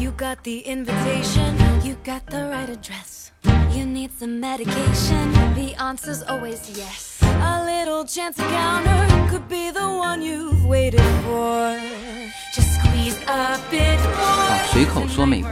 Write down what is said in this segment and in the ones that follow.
You got the invitation, you got the right address. You need some medication, the answer's always yes. A little chance encounter could be the one you've waited for. Just squeeze a bit more. 随口说美国。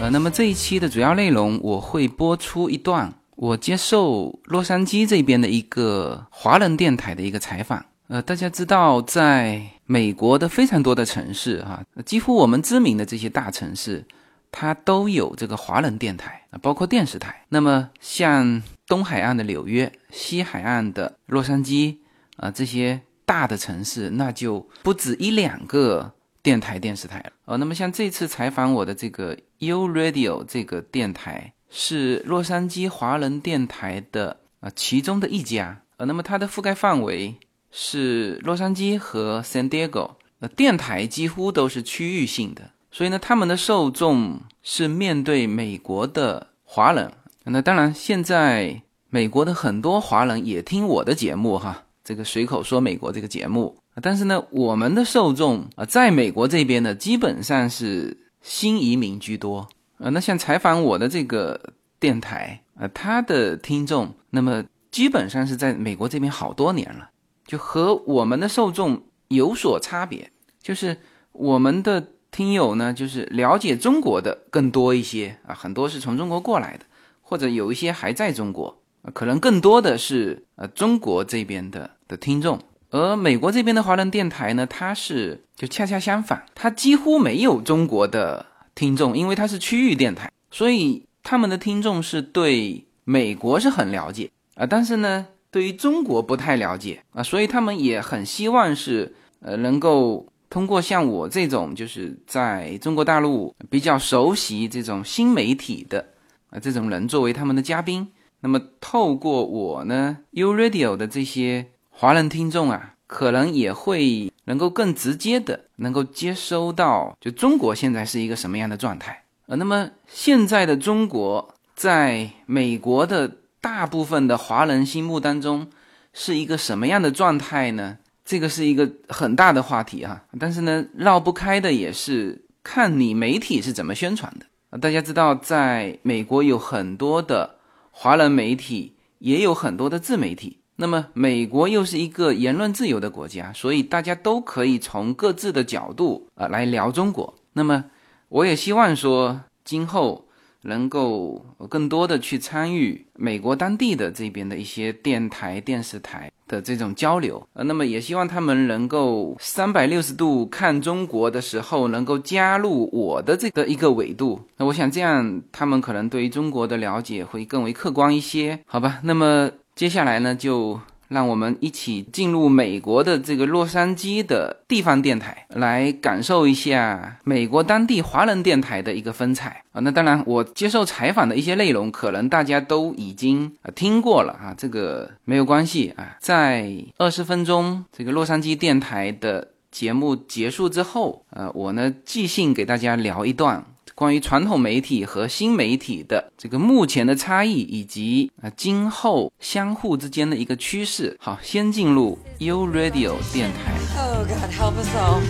呃，那么这一期的主要内容，我会播出一段我接受洛杉矶这边的一个华人电台的一个采访。呃，大家知道，在美国的非常多的城市哈、几乎我们知名的这些大城市，它都有这个华人电台啊，包括电视台。那么像东海岸的纽约、西海岸的洛杉矶啊、这些大的城市，那就不止一两个电台、电视台了。呃，那么像这次采访我的这个 U Radio 这个电台，是洛杉矶华人电台的啊、其中的一家。呃，那么它的覆盖范围是洛杉矶和 San Diego，呃，电台几乎都是区域性的，所以呢，他们的受众是面对美国的华人。那当然，现在美国的很多华人也听我的节目哈，这个随口说美国这个节目。但是呢，我们的受众啊，在美国这边呢，基本上是新移民居多。呃，那像采访我的这个电台，呃，他的听众，那么基本上是在美国这边好多年了。就和我们的受众有所差别，就是我们的听友呢，就是了解中国的更多一些啊，很多是从中国过来的，或者有一些还在中国，可能更多的是呃中国这边的的听众，而美国这边的华人电台呢，它是就恰恰相反，它几乎没有中国的听众，因为它是区域电台，所以他们的听众是对美国是很了解啊，但是呢。对于中国不太了解啊，所以他们也很希望是呃能够通过像我这种就是在中国大陆比较熟悉这种新媒体的啊这种人作为他们的嘉宾，那么透过我呢 U Radio 的这些华人听众啊，可能也会能够更直接的能够接收到就中国现在是一个什么样的状态呃，那么现在的中国在美国的。大部分的华人心目当中是一个什么样的状态呢？这个是一个很大的话题啊。但是呢，绕不开的也是看你媒体是怎么宣传的。大家知道，在美国有很多的华人媒体，也有很多的自媒体。那么，美国又是一个言论自由的国家，所以大家都可以从各自的角度啊来聊中国。那么，我也希望说，今后。能够更多的去参与美国当地的这边的一些电台、电视台的这种交流，呃，那么也希望他们能够三百六十度看中国的时候，能够加入我的这个一个纬度。那我想这样，他们可能对于中国的了解会更为客观一些，好吧？那么接下来呢，就。让我们一起进入美国的这个洛杉矶的地方电台，来感受一下美国当地华人电台的一个风采啊。那当然，我接受采访的一些内容，可能大家都已经啊听过了啊，这个没有关系啊。在二十分钟这个洛杉矶电台的节目结束之后，呃，我呢即兴给大家聊一段。关于传统媒体和新媒体的这个目前的差异，以及啊今后相互之间的一个趋势。好，先进入 U Radio 电台。Oh God, help us all.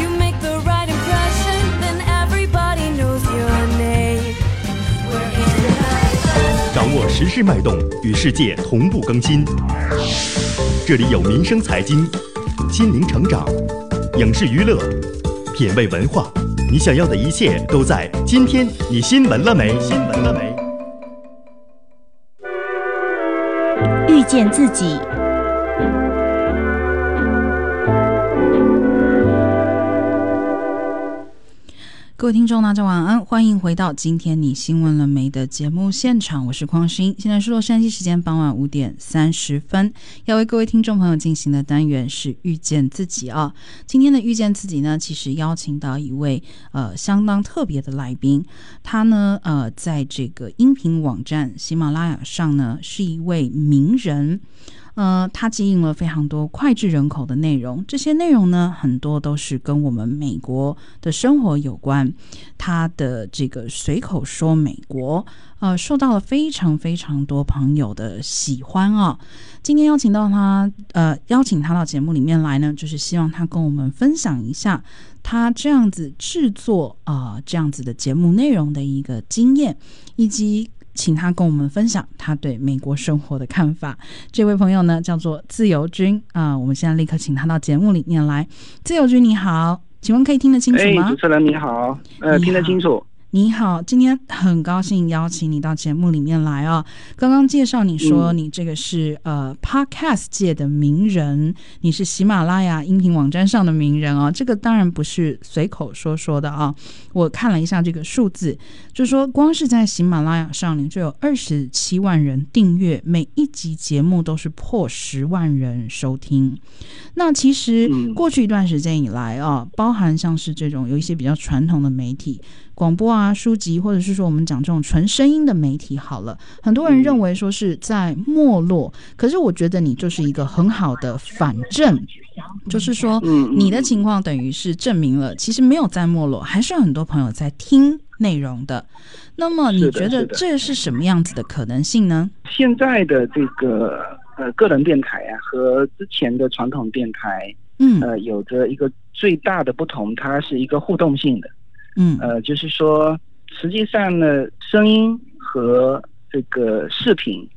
You make the right impression, then everybody knows your name. 掌握时事脉动，与世界同步更新。这里有民生财经、心灵成长、影视娱乐、品味文化，你想要的一切都在今天。你新闻了没？新闻了没？遇见自己，各位听众，大家晚安，欢迎回到今天你新闻了没的节目现场，我是匡欣，现在是洛杉矶时间傍晚五点三十分，要为各位听众朋友进行的单元是遇见自己啊。今天的遇见自己呢，其实邀请到一位呃相当特别的来宾，他呢呃在这个音频网站喜马拉雅上呢是一位名人。呃，他经营了非常多脍炙人口的内容，这些内容呢，很多都是跟我们美国的生活有关。他的这个随口说美国，呃，受到了非常非常多朋友的喜欢啊。今天邀请到他，呃，邀请他到节目里面来呢，就是希望他跟我们分享一下他这样子制作啊这样子的节目内容的一个经验，以及。请他跟我们分享他对美国生活的看法。这位朋友呢，叫做自由军啊，我们现在立刻请他到节目里面来。自由军你好，请问可以听得清楚吗？主持人你好，呃，听得清楚。你好，今天很高兴邀请你到节目里面来啊！刚刚介绍你说你这个是呃 Podcast 界的名人，你是喜马拉雅音频网站上的名人啊！这个当然不是随口说说的啊！我看了一下这个数字，就说光是在喜马拉雅上，你就有二十七万人订阅，每一集节目都是破十万人收听。那其实过去一段时间以来啊，包含像是这种有一些比较传统的媒体。广播啊，书籍，或者是说我们讲这种纯声音的媒体，好了，很多人认为说是在没落，可是我觉得你就是一个很好的反证，就是说，你的情况等于是证明了，其实没有在没落，还是有很多朋友在听内容的。那么你觉得这是什么样子的可能性呢？现在的这个呃个人电台啊，和之前的传统电台，嗯，呃，有着一个最大的不同，它是一个互动性的。嗯，呃，就是说，实际上呢，声音和这个视频，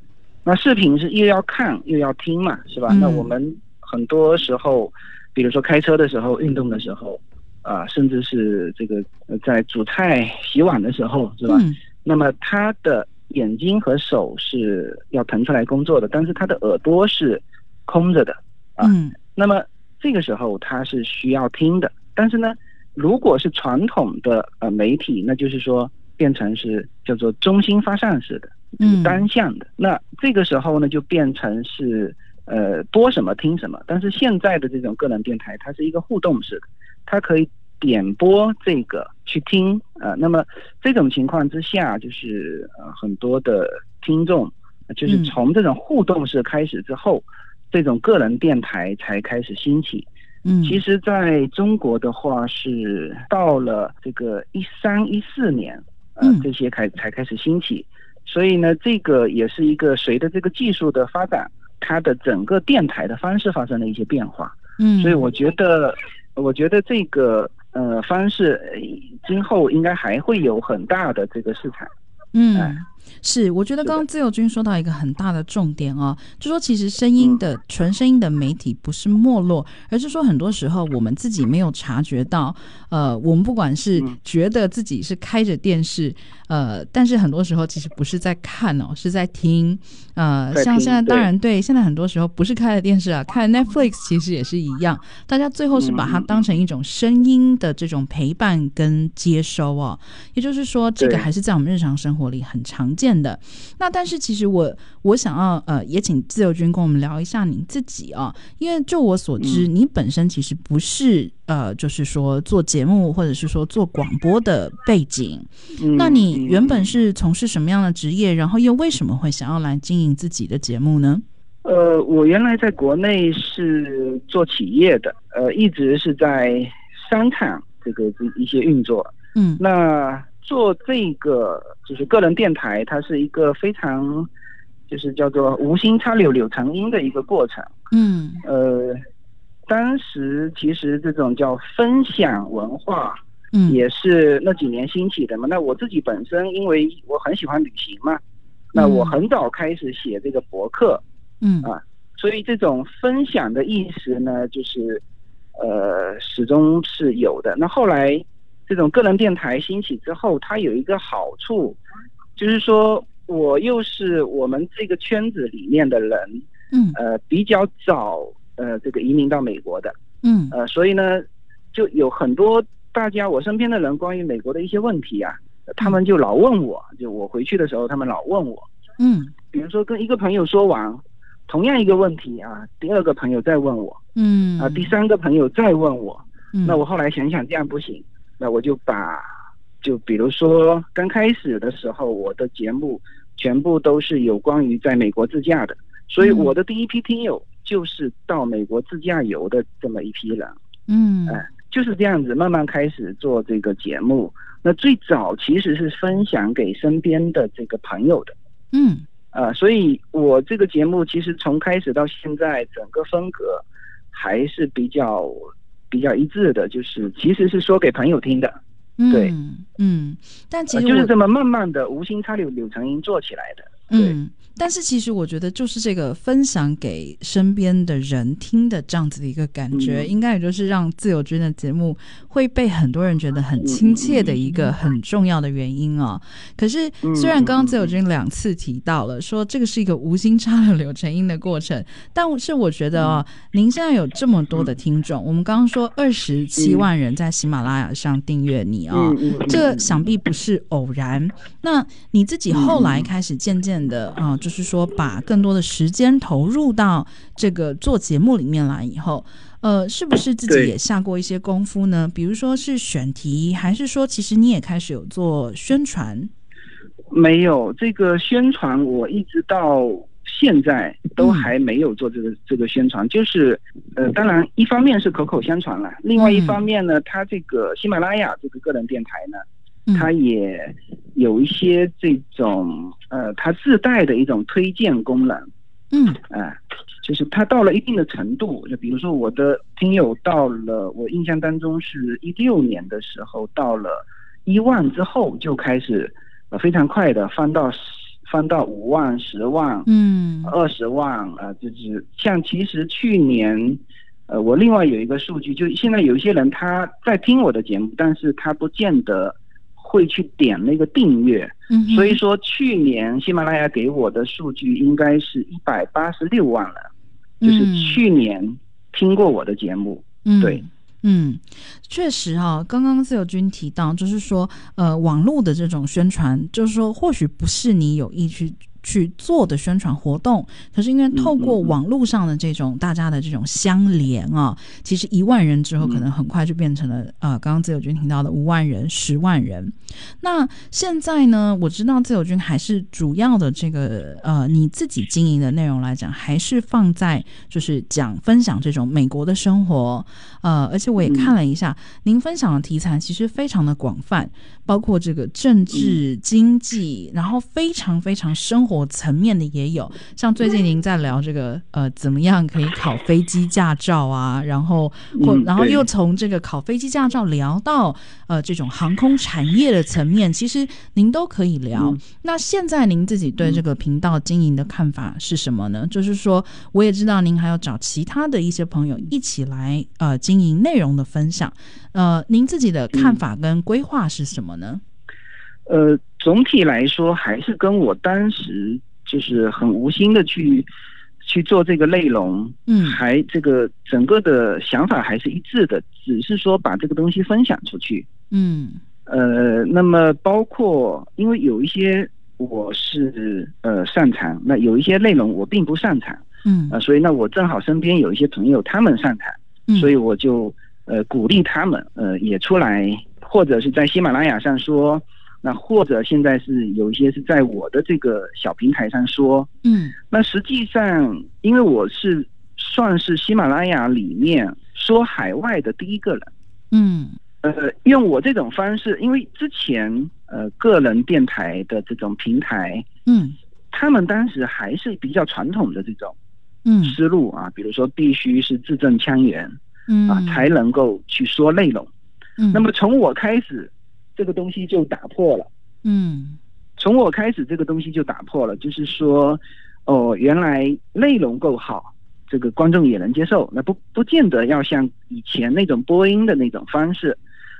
那视频是又要看又要听嘛，是吧？那我们很多时候，比如说开车的时候、运动的时候，啊，甚至是这个在煮菜、洗碗的时候，是吧？那么他的眼睛和手是要腾出来工作的，但是他的耳朵是空着的啊。那么这个时候他是需要听的，但是呢？如果是传统的呃媒体，那就是说变成是叫做中心发散式的，嗯，单向的。那这个时候呢，就变成是呃播什么听什么。但是现在的这种个人电台，它是一个互动式的，它可以点播这个去听呃，那么这种情况之下，就是呃很多的听众，就是从这种互动式开始之后，这种个人电台才开始兴起。嗯，其实在中国的话是到了这个一三一四年，呃，这些开才开始兴起，所以呢，这个也是一个随着这个技术的发展，它的整个电台的方式发生了一些变化。嗯，所以我觉得，我觉得这个呃方式今后应该还会有很大的这个市场。嗯。是，我觉得刚刚自由军说到一个很大的重点哦，就说其实声音的纯声音的媒体不是没落，而是说很多时候我们自己没有察觉到，呃，我们不管是觉得自己是开着电视，呃，但是很多时候其实不是在看哦，是在听，呃，像现在当然对，现在很多时候不是开着电视啊，看 Netflix 其实也是一样，大家最后是把它当成一种声音的这种陪伴跟接收哦，也就是说这个还是在我们日常生活里很常。见的那，但是其实我我想要呃，也请自由军跟我们聊一下你自己啊，因为就我所知，你本身其实不是呃，就是说做节目或者是说做广播的背景，那你原本是从事什么样的职业？然后又为什么会想要来经营自己的节目呢？呃，我原来在国内是做企业的，呃，一直是在商场这个一些运作，嗯，那。做这个就是个人电台，它是一个非常就是叫做无心插柳柳成荫的一个过程。嗯，呃，当时其实这种叫分享文化，嗯，也是那几年兴起的嘛。那我自己本身因为我很喜欢旅行嘛，那我很早开始写这个博客，嗯啊，所以这种分享的意识呢，就是呃始终是有的。那后来。这种个人电台兴起之后，它有一个好处，就是说我又是我们这个圈子里面的人，嗯，呃，比较早呃这个移民到美国的，嗯，呃，所以呢，就有很多大家我身边的人关于美国的一些问题啊，他们就老问我，就我回去的时候，他们老问我，嗯，比如说跟一个朋友说完同样一个问题啊，第二个朋友再问我，嗯，啊，第三个朋友再问我，嗯，那我后来想想这样不行。那我就把，就比如说刚开始的时候，我的节目全部都是有关于在美国自驾的，所以我的第一批听友就是到美国自驾游的这么一批人，嗯。哎，就是这样子慢慢开始做这个节目。那最早其实是分享给身边的这个朋友的，嗯。啊，所以我这个节目其实从开始到现在，整个风格还是比较比较一致的，就是其实是说给朋友听的，对。嗯嗯，但其实呃就是这么慢慢的无心插柳柳成荫做起来的。对。嗯，但是其实我觉得，就是这个分享给身边的人听的这样子的一个感觉，嗯应该也就是让自由军的节目会被很多人觉得很亲切的一个很重要的原因哦。可是嗯虽然刚刚自由军两次提到了说这个是一个无心插柳柳成荫的过程，但是我觉得哦，您现在有这么多的听众，我们刚刚说二十七万人在喜马拉雅上订阅你哦，嗯嗯这想必不是偶然。那你自己后来开始渐渐的啊、就是说把更多的时间投入到这个做节目里面来以后，呃，是不是自己也下过一些功夫呢？比如说是选题，还是说其实你也开始有做宣传？没有这个宣传，我一直到现在都还没有做这个、这个宣传。就是呃，当然一方面是口口相传了，另外一方面呢，它这个喜马拉雅这个个人电台呢，嗯它也有一些这种呃，它自带的一种推荐功能。嗯哎，就是它到了一定的程度，就比如说我的听友到了，我印象当中是一六年的时候，到了一万之后就开始呃非常快的翻到十翻到五万、十万、嗯二十万啊、就是像其实去年。呃，我另外有一个数据，就现在有一些人他在听我的节目，但是他不见得会去点那个订阅，嗯，所以说，去年喜马拉雅给我的数据应该是一百八十六万了，就是嗯去年听过我的节目。嗯。对。嗯，确实哈、刚刚自由君提到，就是说，呃，网络的这种宣传，就是说，或许不是你有意去去做的宣传活动，可是因为透过网络上的这种大家的这种相连啊，其实一万人之后，可能很快就变成了呃，刚刚自由军听到的五万人、十万人。那现在呢，我知道自由军还是主要的这个呃，你自己经营的内容来讲，还是放在就是讲分享这种美国的生活，呃，而且我也看了一下，您分享的题材其实非常的广泛，包括这个政治、经济，然后非常非常生活层面的也有，像最近您在聊这个呃，怎么样可以考飞机驾照啊，然后或然后又从这个考飞机驾照聊到呃这种航空产业的层面，其实您都可以聊。嗯。那现在您自己对这个频道经营的看法是什么呢？就是说，我也知道您还要找其他的一些朋友一起来呃经营内容的分享，呃，您自己的看法跟规划是什么呢？呃，总体来说还是跟我当时就是很无心的去去做这个内容，嗯还这个整个的想法还是一致的，只是说把这个东西分享出去。嗯呃，那么包括因为有一些我是呃擅长，那有一些内容我并不擅长。嗯啊，所以呢，我正好身边有一些朋友，他们擅长，嗯，所以我就呃鼓励他们，呃也出来，或者是在喜马拉雅上说，那或者现在是有一些是在我的这个小平台上说，嗯那实际上，因为我是算是喜马拉雅里面说海外的第一个人，嗯呃，用我这种方式，因为之前呃个人电台的这种平台，嗯他们当时还是比较传统的这种。嗯思路啊，比如说必须是字正腔圆嗯啊，才能够去说内容。嗯那么从我开始，这个东西就打破了。嗯从我开始，这个东西就打破了，就是说，哦，原来内容够好，这个观众也能接受。那不不见得要像以前那种播音的那种方式。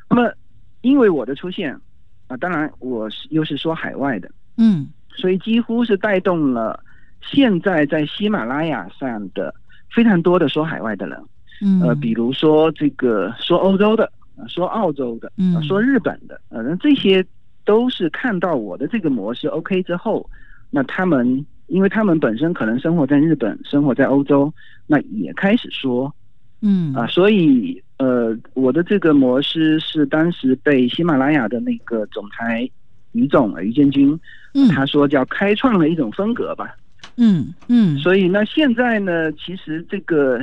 那么，因为我的出现啊，当然我是又是说海外的，嗯所以几乎是带动了现在在喜马拉雅上的非常多的说海外的人。嗯呃，比如说这个说欧洲的，呃说澳洲的，嗯。呃说日本的，呃，那这些都是看到我的这个模式 OK 之后，那他们因为他们本身可能生活在日本，生活在欧洲，那也开始说嗯。啊、所以呃，我的这个模式是当时被喜马拉雅的那个总裁于总于建军，嗯。他说叫开创了一种风格吧。嗯嗯，所以那现在呢，其实这个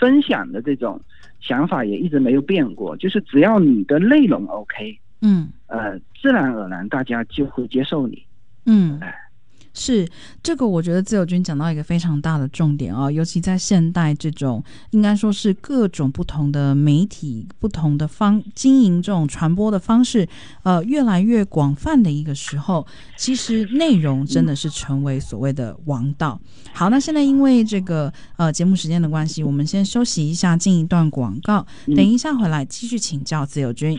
分享的这种想法也一直没有变过，就是只要你的内容 OK，嗯呃，自然而然大家就会接受你。嗯哎。是这个，我觉得自由军讲到一个非常大的重点啊，尤其在现代这种应该说是各种不同的媒体、不同的方经营这种传播的方式，呃，越来越广泛的一个时候，其实内容真的是成为所谓的王道。好，那现在因为这个呃节目时间的关系，我们先休息一下，进一段广告，等一下回来继续请教自由军。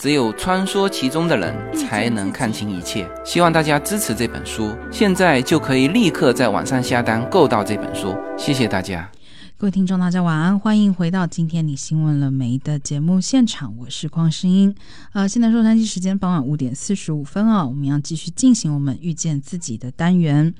只有穿梭其中的人才能看清一切。希望大家支持这本书，现在就可以立刻在网上下单购到这本书。谢谢大家。各位听众，大家晚安，欢迎回到今天你新闻了没的节目现场，我是邝声音。呃，现在洛杉矶时间傍晚五点四十五分啊，我们要继续进行我们遇见自己的单元。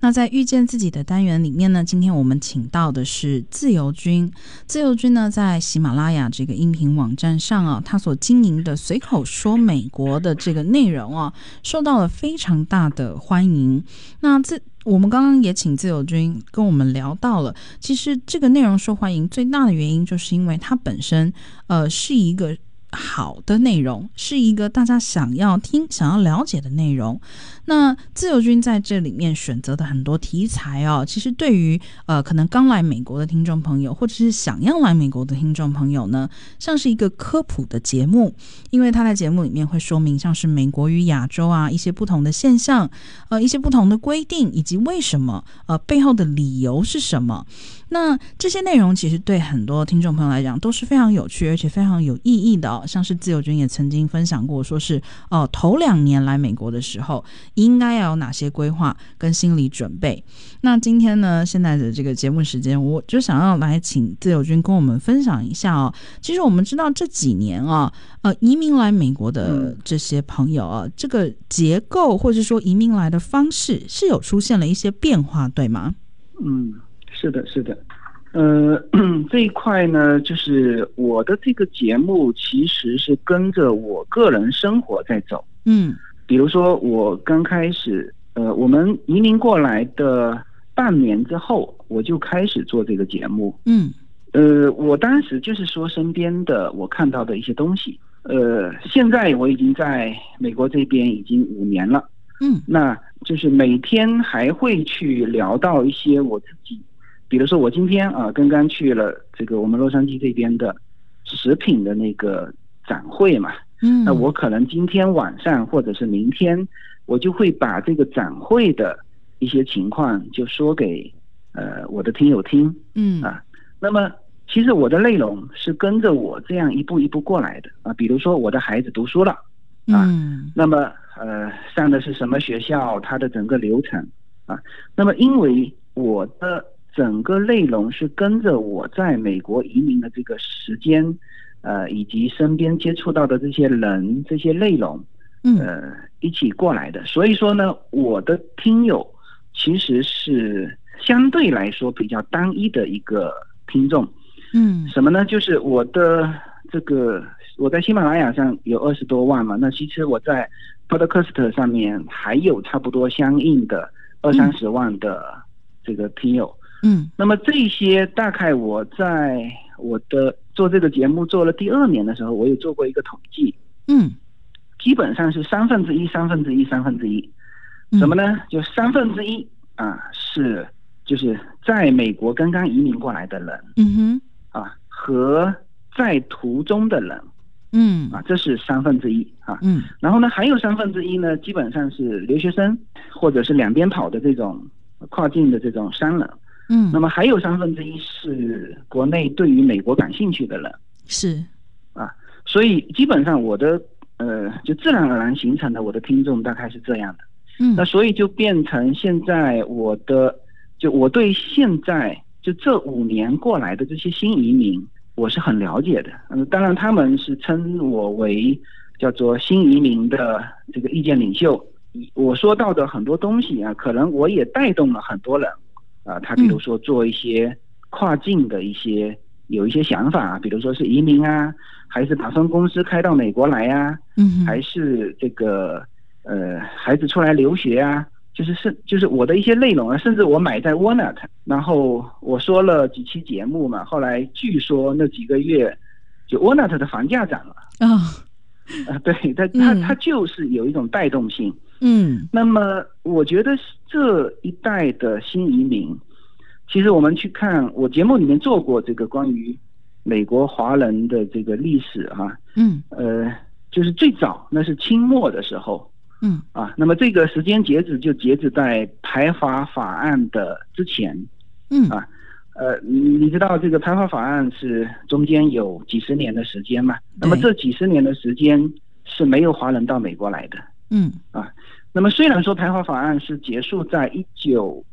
那在遇见自己的单元里面呢，今天我们请到的是自由军。自由军呢，在喜马拉雅这个音频网站上啊，他所经营的随口说美国的这个内容啊，受到了非常大的欢迎。那这我们刚刚也请自由军跟我们聊到了，其实这个内容受欢迎最大的原因，就是因为它本身呃是一个好的内容，是一个大家想要听、想要了解的内容。那自由军在这里面选择的很多题材哦，其实对于呃可能刚来美国的听众朋友，或者是想要来美国的听众朋友呢，像是一个科普的节目，因为他在节目里面会说明像是美国与亚洲啊一些不同的现象，呃一些不同的规定，以及为什么呃背后的理由是什么。那这些内容其实对很多听众朋友来讲都是非常有趣，而且非常有意义的哦。像是自由军也曾经分享过，说是哦头两年来美国的时候。应该要有哪些规划跟心理准备？那今天呢，现在的这个节目时间，我就想要来请自由军跟我们分享一下哦。其实我们知道这几年啊，呃，移民来美国的这些朋友啊，这个结构或者说移民来的方式是有出现了一些变化，对吗？嗯，是的，是的。呃，这一块呢，就是我的这个节目其实是跟着我个人生活在走。嗯。比如说，我刚开始，呃，我们移民过来的半年之后，我就开始做这个节目。嗯，呃，我当时就是说身边的我看到的一些东西。呃，现在我已经在美国这边已经五年了。嗯，那就是每天还会去聊到一些我自己，比如说我今天啊，刚刚去了这个我们洛杉矶这边的食品的那个展会嘛。嗯，那我可能今天晚上或者是明天，我就会把这个展会的一些情况就说给呃我的听友听。嗯啊，那么其实我的内容是跟着我这样一步一步过来的啊。比如说我的孩子读书了，啊，那么呃上的是什么学校，它的整个流程啊。那么因为我的整个内容是跟着我在美国移民的这个时间。呃，以及身边接触到的这些人、这些内容，呃，一起过来的。所以说呢，我的听友其实是相对来说比较单一的一个听众。嗯，什么呢？就是我的这个，我在喜马拉雅上有二十多万嘛，那其实我在 Podcast 上面还有差不多相应的二三十万的这个听友。嗯，那么这些大概我在我的做这个节目做了第二年的时候，我有做过一个统计。嗯，基本上是三分之一、三分之一、三分之一。什么呢？就三分之一啊，是就是在美国刚刚移民过来的人。嗯哼。啊，和在途中的人。嗯。啊，这是三分之一啊。嗯。然后呢，还有三分之一呢，基本上是留学生，或者是两边跑的这种跨境的这种商人。嗯，那么还有三分之一是国内对于美国感兴趣的人，是啊，所以基本上我的呃就自然而然形成的我的听众大概是这样的，嗯，那所以就变成现在我的就我对现在就这五年过来的这些新移民，我是很了解的。嗯，当然他们是称我为叫做新移民的这个意见领袖。我说到的很多东西啊，可能我也带动了很多人啊。他比如说做一些跨境的一些有一些想法，比如说是移民啊，还是把分公司开到美国来啊？嗯，还是这个呃孩子出来留学啊？就是是就是我的一些内容啊，甚至我买在 Walnut，然后我说了几期节目嘛，后来据说那几个月就 Walnut 的房价涨了啊 啊，对，它它它就是有一种带动性。嗯，那么我觉得这一代的新移民，其实我们去看我节目里面做过这个关于美国华人的这个历史哈，嗯，呃，就是最早那是清末的时候，嗯，啊，那么这个时间截止就截止在排华法案的之前，嗯啊，呃，你知道这个排华法案是中间有几十年的时间嘛？那么这几十年的时间是没有华人到美国来的。嗯啊，那么虽然说排华法案是结束在一九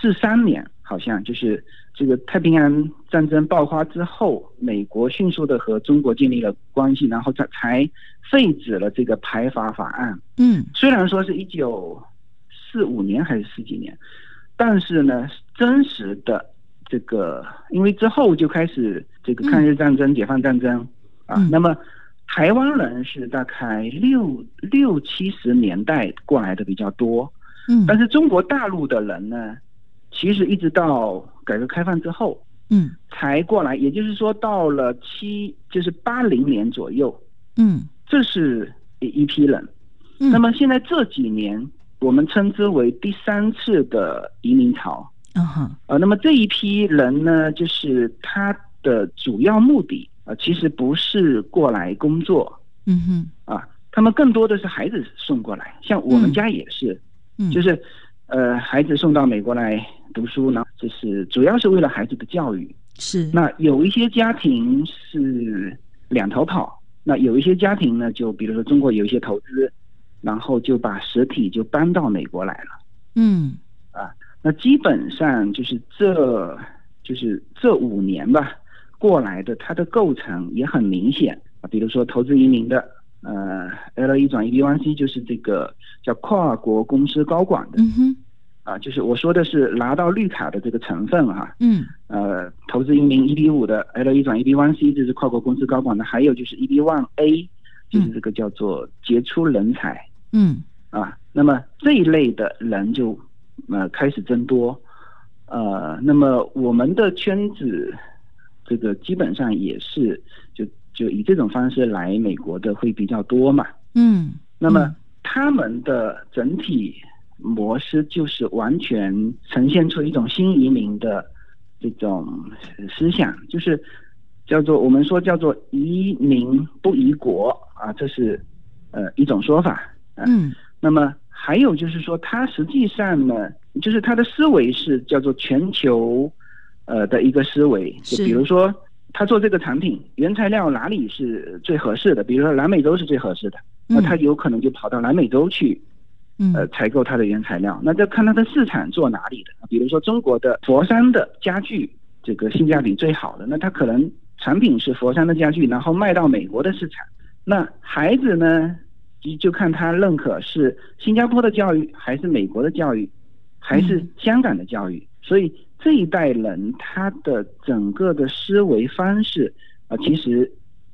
四三年，好像就是这个太平洋战争爆发之后，美国迅速的和中国建立了关系，然后才才废止了这个排华法案。嗯，虽然说是一九四五年还是四几年，但是呢，真实的这个，因为之后就开始这个抗日战争、解放战争啊，那么。台湾人是大概六六七十年代过来的比较多，嗯，但是中国大陆的人呢，其实一直到改革开放之后，嗯，才过来，也就是说到了七就是八零年左右，嗯，这是一一批人，嗯，那么现在这几年我们称之为第三次的移民潮，嗯哼，呃，那么这一批人呢，就是他的主要目的。啊，其实不是过来工作，嗯哼，啊，他们更多的是孩子送过来，像我们家也是，嗯，就是，呃，孩子送到美国来读书呢，就是主要是为了孩子的教育，是。那有一些家庭是两头跑，那有一些家庭呢，就比如说中国有一些投资，然后就把实体就搬到美国来了，嗯，啊，那基本上就是这，就是这五年吧。过来的，它的构成也很明显。啊，比如说投资移民的，呃，L 一转 EB1C 就是这个叫跨国公司高管的，嗯哼，啊，就是我说的是拿到绿卡的这个成分哈，嗯，呃，投资移民 EB 五的 L 一转 EB1C 就是跨国公司高管的，还有就是 EB1A 就是这个叫做杰出人才，嗯，啊，那么这一类的人就呃开始增多，呃，那么我们的圈子。这个基本上也是就就以这种方式来美国的会比较多嘛，嗯，那么他们的整体模式就是完全呈现出一种新移民的这种思想，就是叫做我们说叫做移民不移国啊，这是呃一种说法，嗯，那么还有就是说，他实际上呢，就是他的思维是叫做全球。呃的一个思维，就比如说他做这个产品，原材料哪里是最合适的？比如说南美洲是最合适的，那他有可能就跑到南美洲去，呃，采购它的原材料。那就看它的市场做哪里的。比如说中国的佛山的家具，这个性价比最好的，那他可能产品是佛山的家具，然后卖到美国的市场。那孩子呢，就就看他认可是新加坡的教育，还是美国的教育，还是香港的教育，所以。这一代人他的整个的思维方式啊，其实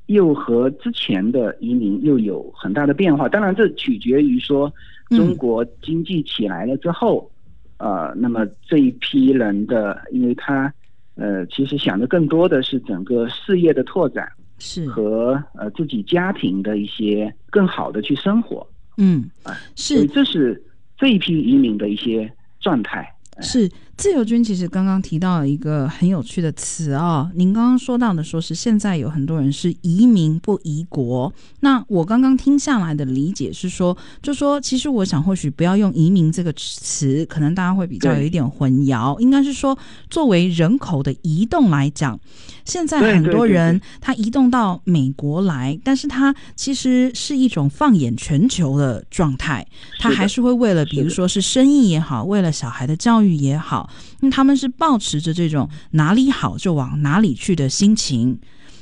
又和之前的移民又有很大的变化。当然，这取决于说中国经济起来了之后，呃，那么这一批人的，因为他呃，其实想的更多的是整个事业的拓展，是和呃自己家庭的一些更好的去生活。嗯，啊，是，这是这一批移民的一些状态。是自由军，其实刚刚提到了一个很有趣的词啊。您刚刚说到的，说是现在有很多人是移民不移国。那我刚刚听下来的理解是说，就说其实我想或许不要用移民这个词，可能大家会比较有一点混淆。应该是说，作为人口的移动来讲，现在很多人他移动到美国来，但是他其实是一种放眼全球的状态，他还是会为了，比如说是生意也好，为了小孩的教。育也好，那他们是保持着这种哪里好就往哪里去的心情。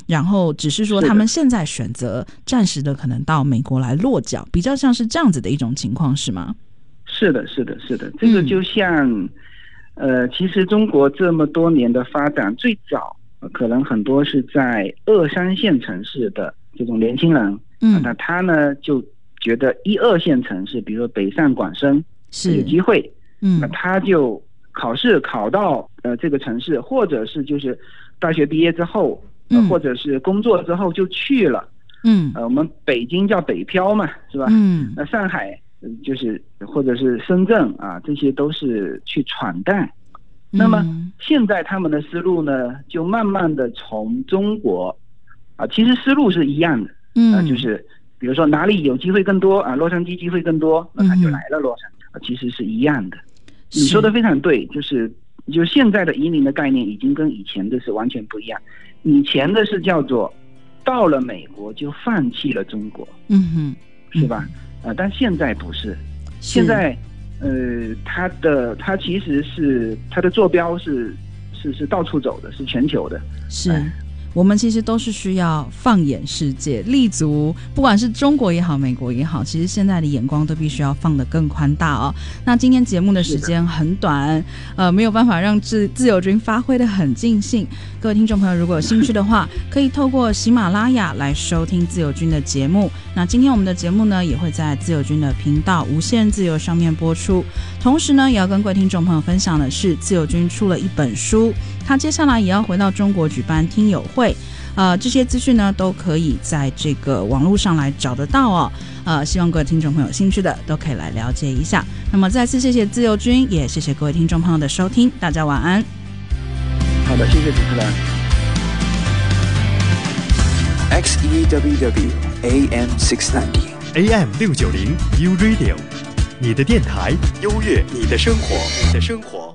然后只是说他们现在选择暂时的可能到美国来落脚，比较像是这样子的一种情况，是吗？是的，是的，是的，这个嗯就像，呃，其实中国这么多年的发展，最早、呃可能很多是在二三线城市的这种年轻人，啊嗯，那他呢就觉得一二线城市，比如说北上广深是。有，机会，嗯。那他就考试考到呃这个城市，或者是就是大学毕业之后，或者是工作之后就去了，嗯呃，我们北京叫北漂嘛，是吧？嗯那上海呃就是或者是深圳啊，这些都是去闯荡。那么嗯现在他们的思路呢，就慢慢的从中国啊，其实思路是一样的啊，嗯，就是比如说哪里有机会更多啊，洛杉矶机会更多，那他就来了洛杉矶啊，其实是一样的。你说的非常对，就是就现在的移民的概念已经跟以前的是完全不一样，以前的是叫做到了美国就放弃了中国，嗯哼，是吧？啊、但现在不是，是现在，呃，他的他其实是他的坐标是是是到处走的，是全球的。是哎。我们其实都是需要放眼世界，立足，不管是中国也好，美国也好，其实现在的眼光都必须要放得更宽大哦。那今天节目的时间很短，呃，没有办法让自自由军发挥的很尽兴。各位听众朋友，如果有兴趣的话，可以透过喜马拉雅来收听自由军的节目。那今天我们的节目呢，也会在自由军的频道无限自由上面播出。同时呢，也要跟各位听众朋友分享的是，自由军出了一本书，他接下来也要回到中国举办听友会。呃，这些资讯呢都可以在这个网络上来找得到哦。呃，希望各位听众朋友有兴趣的都可以来了解一下。那么再次谢谢自由军，也谢谢各位听众朋友的收听，大家晚安。好的，谢谢主持人。XEWW AM 690. AM 六九零 U Radio，你的电台，优越你的生活，你的生活。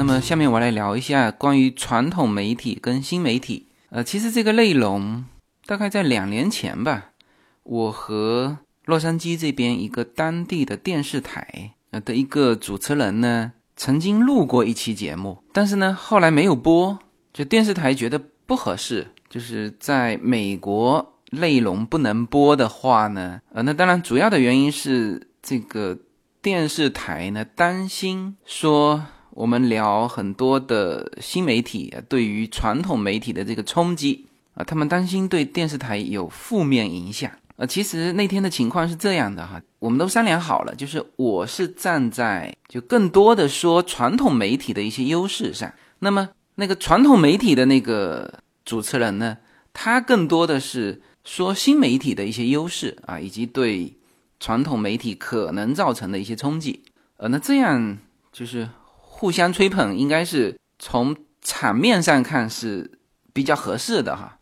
那么下面我来聊一下关于传统媒体跟新媒体。呃，其实这个内容大概在两年前吧，我和洛杉矶这边一个当地的电视台呃的一个主持人呢，曾经录过一期节目，但是呢后来没有播，就电视台觉得不合适，就是在美国内容不能播的话呢，呃，那当然主要的原因是这个电视台呢担心说。我们聊很多的新媒体，对于传统媒体的这个冲击啊，他们担心对电视台有负面影响。呃，其实那天的情况是这样的哈，我们都商量好了，就是我是站在就更多的说传统媒体的一些优势上，那么那个传统媒体的那个主持人呢，他更多的是说新媒体的一些优势啊，以及对传统媒体可能造成的一些冲击。呃，那这样就是。互相吹捧应该是从场面上看是比较合适的哈，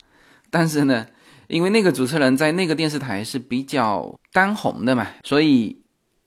但是呢，因为那个主持人在那个电视台是比较当红的嘛，所以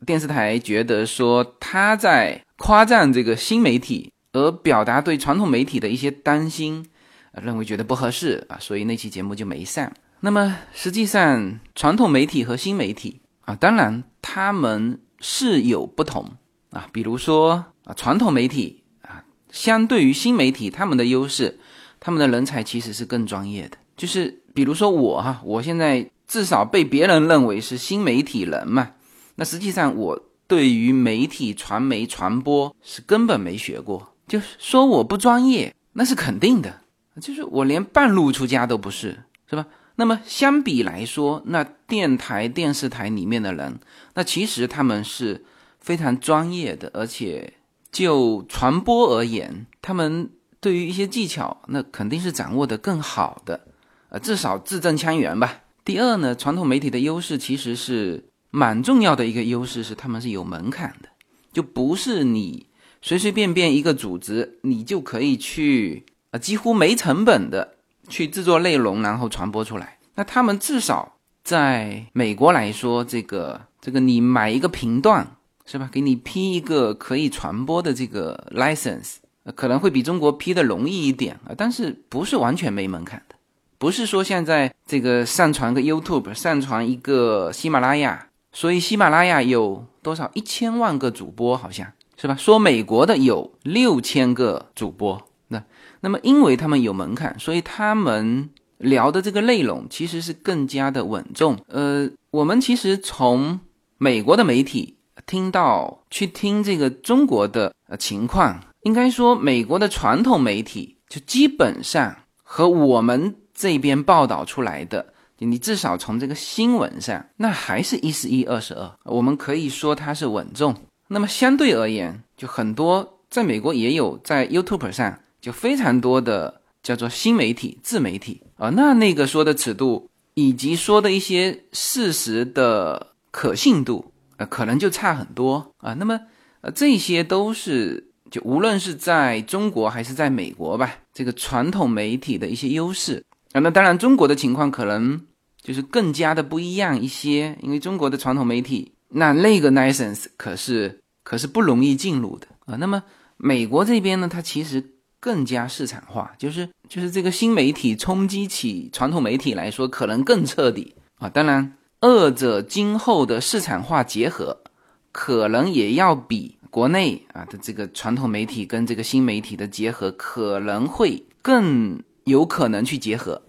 电视台觉得说他在夸赞这个新媒体，而表达对传统媒体的一些担心，认为觉得不合适啊，所以那期节目就没上。那么实际上，传统媒体和新媒体啊，当然他们是有不同啊，比如说。啊，传统媒体啊，相对于新媒体，他们的优势，他们的人才其实是更专业的。就是比如说我哈，我现在至少被别人认为是新媒体人嘛，那实际上我对于媒体、传媒、传播是根本没学过，就是说我不专业，那是肯定的，就是我连半路出家都不是，是吧？那么相比来说，那电台、电视台里面的人，那其实他们是非常专业的，而且就传播而言，他们对于一些技巧，那肯定是掌握的更好的，呃，至少字正腔圆吧。第二呢，传统媒体的优势其实是蛮重要的一个优势，是他们是有门槛的，就不是你随随便便一个组织，你就可以去啊，几乎没成本的。去制作内容，然后传播出来。那他们至少在美国来说，这个这个你买一个频段是吧？给你批一个可以传播的这个 license，可能会比中国批的容易一点啊。但是不是完全没门槛的？不是说现在这个上传个 YouTube，上传一个喜马拉雅，所以喜马拉雅有多少一千万个主播，好像是吧？说美国的有六千个主播。那么，因为他们有门槛，所以他们聊的这个内容其实是更加的稳重。呃，我们其实从美国的媒体听到去听这个中国的呃情况，应该说美国的传统媒体就基本上和我们这边报道出来的，你至少从这个新闻上，那还是一十一二十二。我们可以说它是稳重。那么相对而言，就很多在美国也有在 YouTube 上。就非常多的叫做新媒体、自媒体啊，那那个说的尺度以及说的一些事实的可信度，可能就差很多啊。那么，呃，这些都是就无论是在中国还是在美国吧，这个传统媒体的一些优势啊。那当然，中国的情况可能就是更加的不一样一些，因为中国的传统媒体那那个 license 可是可是不容易进入的啊。那么美国这边呢，它其实。更加市场化，就是就是这个新媒体冲击起传统媒体来说，可能更彻底啊。当然，二者今后的市场化结合，可能也要比国内啊的这个传统媒体跟这个新媒体的结合，可能会更有可能去结合，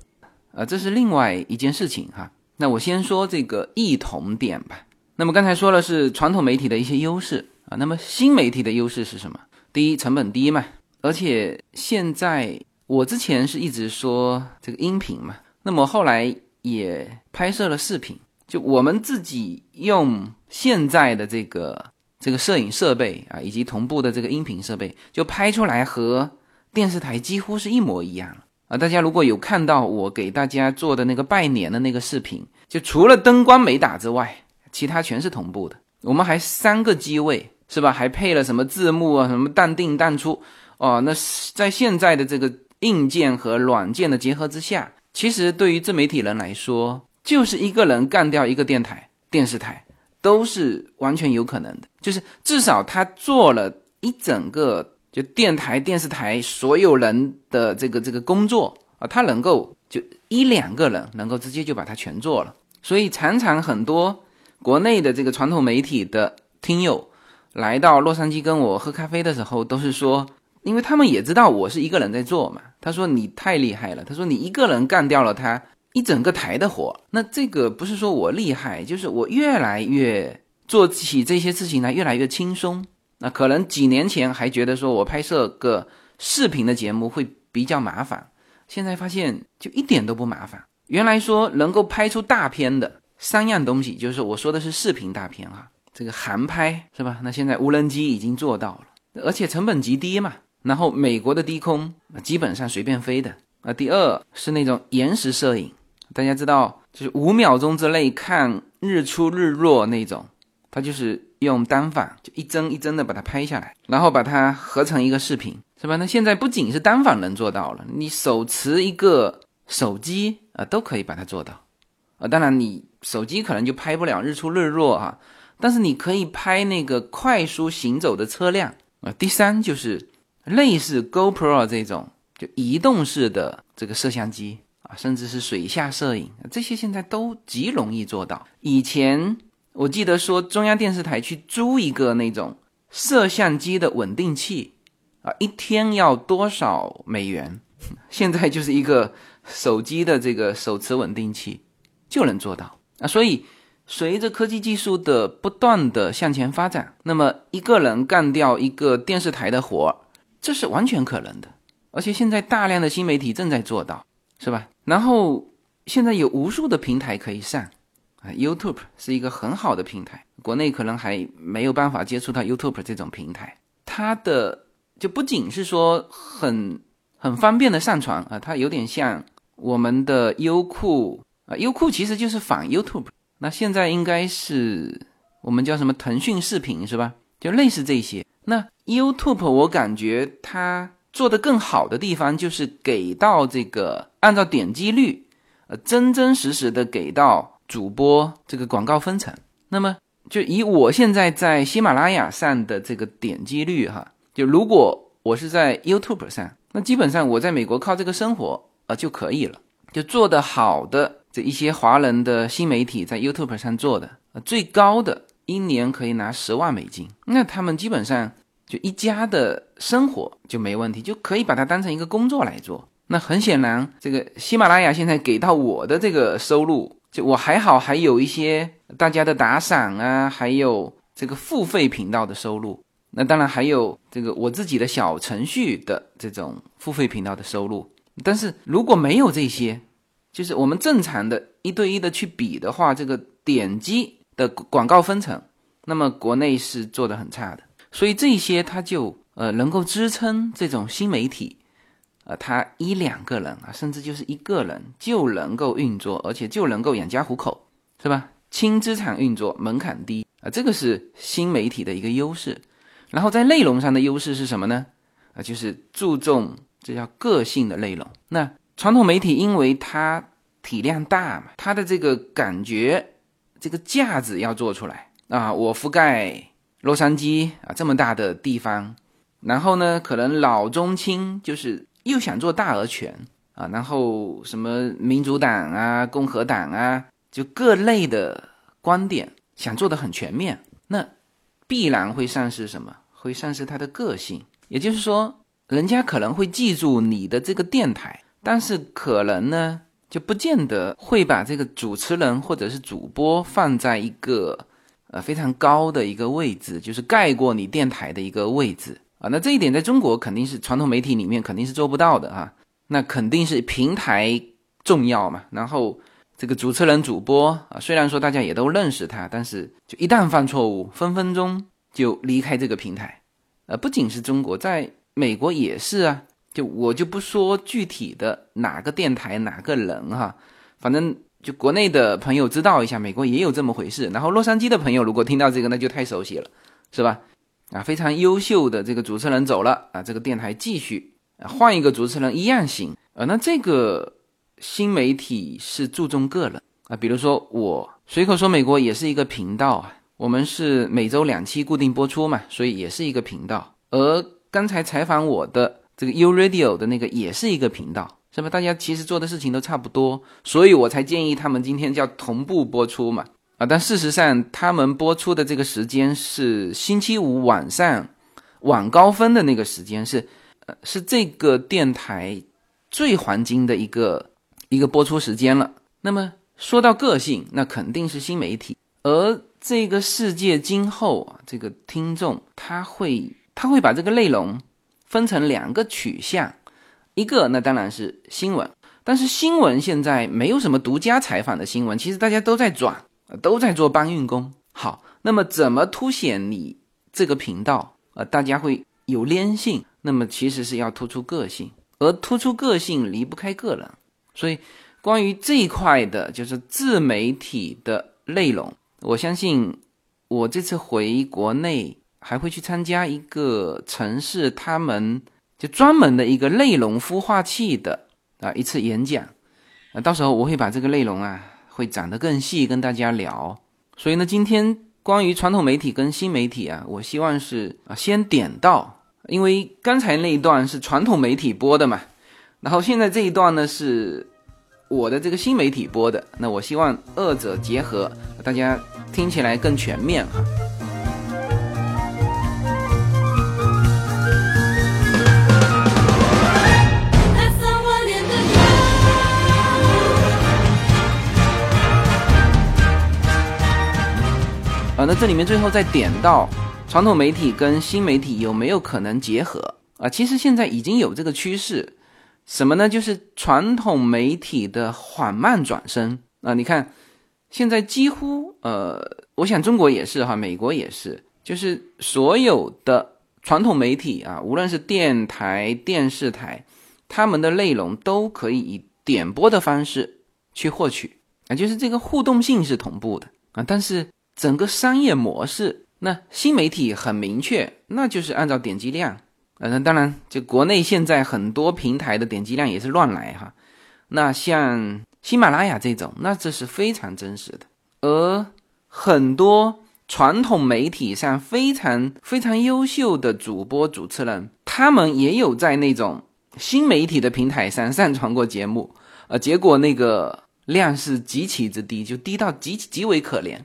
啊，这是另外一件事情哈。那我先说这个异同点吧。那么刚才说了是传统媒体的一些优势啊，那么新媒体的优势是什么？第一，成本低嘛。而且现在我之前是一直说这个音频嘛，那么后来也拍摄了视频，就我们自己用现在的这个这个摄影设备啊，以及同步的这个音频设备，就拍出来和电视台几乎是一模一样啊。大家如果有看到我给大家做的那个拜年的那个视频，就除了灯光没打之外，其他全是同步的。我们还三个机位是吧？还配了什么字幕啊，什么淡定淡出。哦，那在现在的这个硬件和软件的结合之下，其实对于自媒体人来说，就是一个人干掉一个电台、电视台，都是完全有可能的。就是至少他做了一整个就电台、电视台所有人的这个这个工作啊，他能够就一两个人能够直接就把它全做了。所以常常很多国内的这个传统媒体的听友来到洛杉矶跟我喝咖啡的时候，都是说。因为他们也知道我是一个人在做嘛，他说你太厉害了，他说你一个人干掉了他一整个台的活，那这个不是说我厉害，就是我越来越做起这些事情来越来越轻松。那可能几年前还觉得说我拍摄个视频的节目会比较麻烦，现在发现就一点都不麻烦。原来说能够拍出大片的三样东西，就是我说的是视频大片啊，这个航拍是吧？那现在无人机已经做到了，而且成本极低嘛。然后美国的低空基本上随便飞的啊。第二是那种延时摄影，大家知道，就是五秒钟之内看日出日落那种，它就是用单反就一帧一帧的把它拍下来，然后把它合成一个视频，是吧？那现在不仅是单反能做到了，你手持一个手机啊都可以把它做到啊。当然你手机可能就拍不了日出日落哈，但是你可以拍那个快速行走的车辆啊。第三就是。类似 GoPro 这种就移动式的这个摄像机啊，甚至是水下摄影，这些现在都极容易做到。以前我记得说中央电视台去租一个那种摄像机的稳定器啊，一天要多少美元？现在就是一个手机的这个手持稳定器就能做到啊。所以随着科技技术的不断的向前发展，那么一个人干掉一个电视台的活儿，这是完全可能的。而且现在大量的新媒体正在做到，是吧？然后现在有无数的平台可以上。啊，YouTube 是一个很好的平台，国内可能还没有办法接触到 YouTube 这种平台。它的就不仅是说很很方便的上传啊，它有点像我们的优酷啊，优酷其实就是仿 YouTube。那现在应该是我们叫什么腾讯视频是吧？就类似这些。那 YouTube 我感觉它做的更好的地方就是给到这个按照点击率，呃，真真实实的给到。主播这个广告分成，那么就以我现在在喜马拉雅上的这个点击率哈，就如果我是在 YouTube 上，那基本上我在美国靠这个生活啊就可以了。就做得好的这一些华人的新媒体在 YouTube 上做的，最高的一年可以拿十万美金，那他们基本上就一家的生活就没问题，就可以把它当成一个工作来做。那很显然，这个喜马拉雅现在给到我的这个收入。就我还好，还有一些大家的打赏啊，还有这个付费频道的收入。那当然还有这个我自己的小程序的这种付费频道的收入。但是如果没有这些，就是我们正常的一对一的去比的话，这个点击的广告分成，那么国内是做的很差的。所以这些它就呃能够支撑这种新媒体。呃，它一两个人啊，甚至就是一个人就能够运作，而且就能够养家糊口，是吧？轻资产运作，门槛低啊，这个是新媒体的一个优势。然后在内容上的优势是什么呢？啊，就是注重这叫个性的内容。那传统媒体因为它体量大嘛，它的这个感觉，这个架子要做出来啊。我覆盖洛杉矶啊这么大的地方，然后呢，可能老中青就是。又想做大而全啊，然后什么民主党啊、共和党啊，就各类的观点想做的很全面，那必然会丧失什么？会丧失他的个性。也就是说，人家可能会记住你的这个电台，但是可能呢，就不见得会把这个主持人或者是主播放在一个呃非常高的一个位置，就是盖过你电台的一个位置。啊，那这一点在中国肯定是传统媒体里面肯定是做不到的啊。那肯定是平台重要嘛。然后这个主持人、主播啊，虽然说大家也都认识他，但是就一旦犯错误，分分钟就离开这个平台。呃，不仅是中国，在美国也是啊。就我就不说具体的哪个电台哪个人哈，反正就国内的朋友知道一下，美国也有这么回事。然后洛杉矶的朋友如果听到这个，那就太熟悉了，是吧？啊，非常优秀的这个主持人走了啊，这个电台继续啊换一个主持人一样行啊。那这个新媒体是注重个人啊，比如说我随口说美国也是一个频道啊，我们是每周两期固定播出嘛，所以也是一个频道。而刚才采访我的这个 U Radio 的那个也是一个频道，是吧？大家其实做的事情都差不多，所以我才建议他们今天叫同步播出嘛。啊，但事实上，他们播出的这个时间是星期五晚上晚高峰的那个时间，是呃是这个电台最黄金的一个一个播出时间了。那么说到个性，那肯定是新媒体。而这个世界今后啊，这个听众他会他会把这个内容分成两个取向，一个那当然是新闻，但是新闻现在没有什么独家采访的新闻，其实大家都在转。都在做搬运工。好，那么怎么凸显你这个频道啊？大家会有粘性。那么其实是要突出个性，而突出个性离不开个人。所以关于这一块的，就是自媒体的内容，我相信我这次回国内还会去参加一个城市他们就专门的一个内容孵化器的啊一次演讲。啊，到时候我会把这个内容啊。会讲得更细，跟大家聊。所以呢，今天关于传统媒体跟新媒体啊，我希望是啊先点到，因为刚才那一段是传统媒体播的嘛，然后现在这一段呢是我的这个新媒体播的，那我希望二者结合，大家听起来更全面哈。那这里面最后再点到传统媒体跟新媒体有没有可能结合啊？其实现在已经有这个趋势，什么呢？就是传统媒体的缓慢转身啊。你看，现在几乎呃，我想中国也是哈，美国也是，就是所有的传统媒体啊，无论是电台、电视台，他们的内容都可以以点播的方式去获取啊，就是这个互动性是同步的啊，但是。整个商业模式，那新媒体很明确，那就是按照点击量。呃，那当然，就国内现在很多平台的点击量也是乱来哈。那像喜马拉雅这种，那这是非常真实的。而很多传统媒体上非常非常优秀的主播主持人，他们也有在那种新媒体的平台上上传过节目，呃，结果那个量是极其之低，就低到极极为可怜。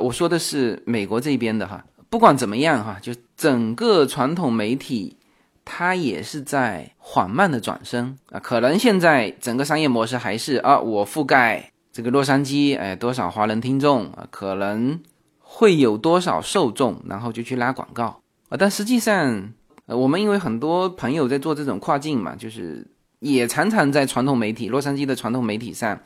我说的是美国这边的哈，不管怎么样哈，就整个传统媒体，它也是在缓慢的转身啊。可能现在整个商业模式还是啊，我覆盖这个洛杉矶，哎，多少华人听众啊，可能会有多少受众，然后就去拉广告啊。但实际上，呃，我们因为很多朋友在做这种跨境嘛，就是也常常在传统媒体，洛杉矶的传统媒体上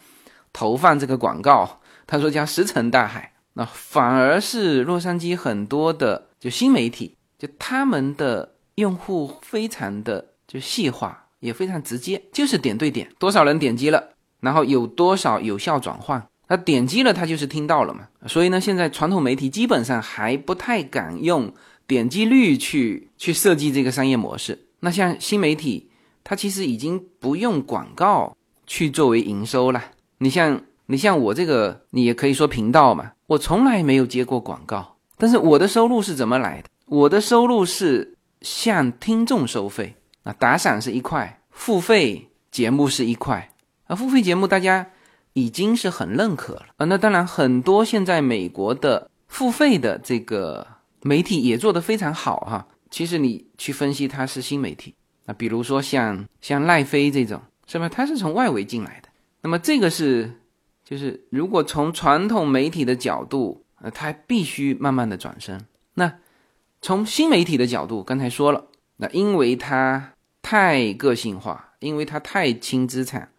投放这个广告，他说叫石沉大海。那反而是洛杉矶很多的就新媒体，就他们的用户非常的就细化，也非常直接，就是点对点，多少人点击了，然后有多少有效转换，他点击了他就是听到了嘛。所以呢，现在传统媒体基本上还不太敢用点击率去去设计这个商业模式。那像新媒体，它其实已经不用广告去作为营收了。你像你像我这个，你也可以说频道嘛。我从来没有接过广告，但是我的收入是怎么来的？我的收入是向听众收费啊，打赏是一块，付费节目是一块啊，付费节目大家已经是很认可了啊。那当然，很多现在美国的付费的这个媒体也做得非常好哈。其实你去分析它是新媒体啊，比如说像像赖飞这种，是吧？它是从外围进来的，那么这个是。就是如果从传统媒体的角度，呃，它必须慢慢的转身。那从新媒体的角度，刚才说了，那因为它太个性化，因为它太轻资产，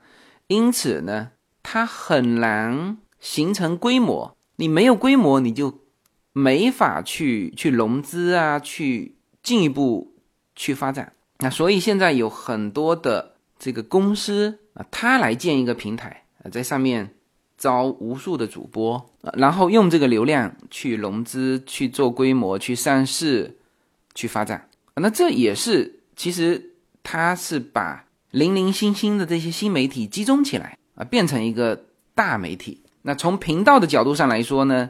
因此呢，它很难形成规模。你没有规模，你就没法去去融资啊，去进一步去发展。那所以现在有很多的这个公司啊，它来建一个平台啊，在上面。招无数的主播，然后用这个流量去融资、去做规模、去上市、去发展。那这也是其实它是把零零星星的这些新媒体集中起来啊，变成一个大媒体。那从频道的角度上来说呢，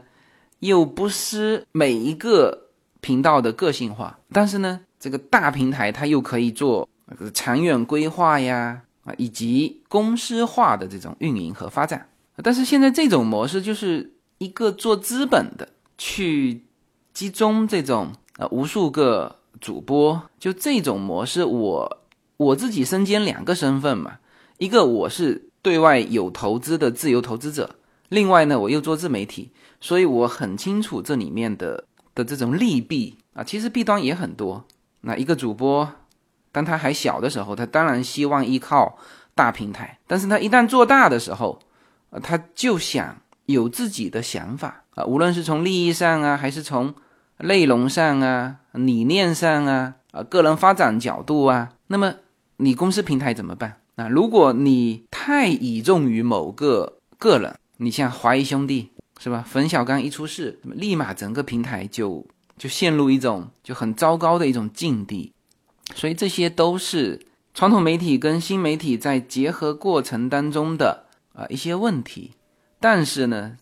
又不失每一个频道的个性化，但是呢，这个大平台它又可以做长远规划呀啊，以及公司化的这种运营和发展。但是现在这种模式就是一个做资本的去集中这种呃无数个主播，就这种模式，我我自己身兼两个身份嘛，一个我是对外有投资的自由投资者，另外呢我又做自媒体，所以我很清楚这里面的的这种利弊啊，其实弊端也很多。那一个主播，当他还小的时候，他当然希望依靠大平台，但是他一旦做大的时候，啊，他就想有自己的想法啊，无论是从利益上啊，还是从内容上啊、理念上啊、啊个人发展角度啊，那么你公司平台怎么办那？如果你太倚重于某个个人，你像华谊兄弟是吧？冯小刚一出事，立马整个平台就就陷入一种就很糟糕的一种境地。所以这些都是传统媒体跟新媒体在结合过程当中的。啊，一些问题，但是呢，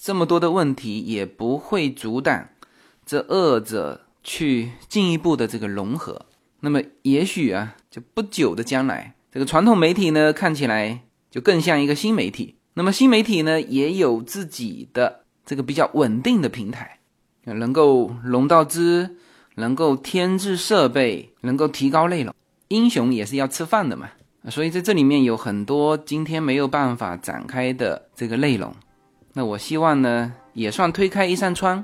这么多的问题也不会阻挡这二者去进一步的这个融合。那么，也许啊，就不久的将来，这个传统媒体呢，看起来就更像一个新媒体。那么，新媒体呢，也有自己的这个比较稳定的平台，能够融到资，能够添置设备，能够提高内容。英雄也是要吃饭的嘛。所以在这里面有很多今天没有办法展开的这个内容，那我希望呢也算推开一扇窗，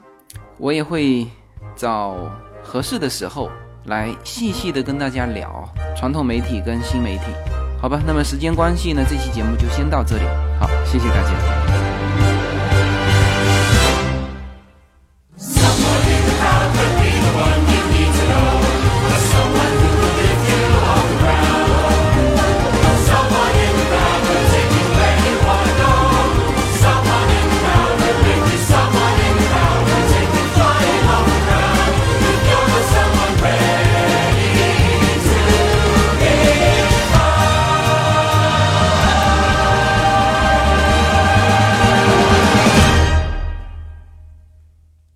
我也会找合适的时候来细细的跟大家聊传统媒体跟新媒体，好吧？那么时间关系呢，这期节目就先到这里，好，谢谢大家。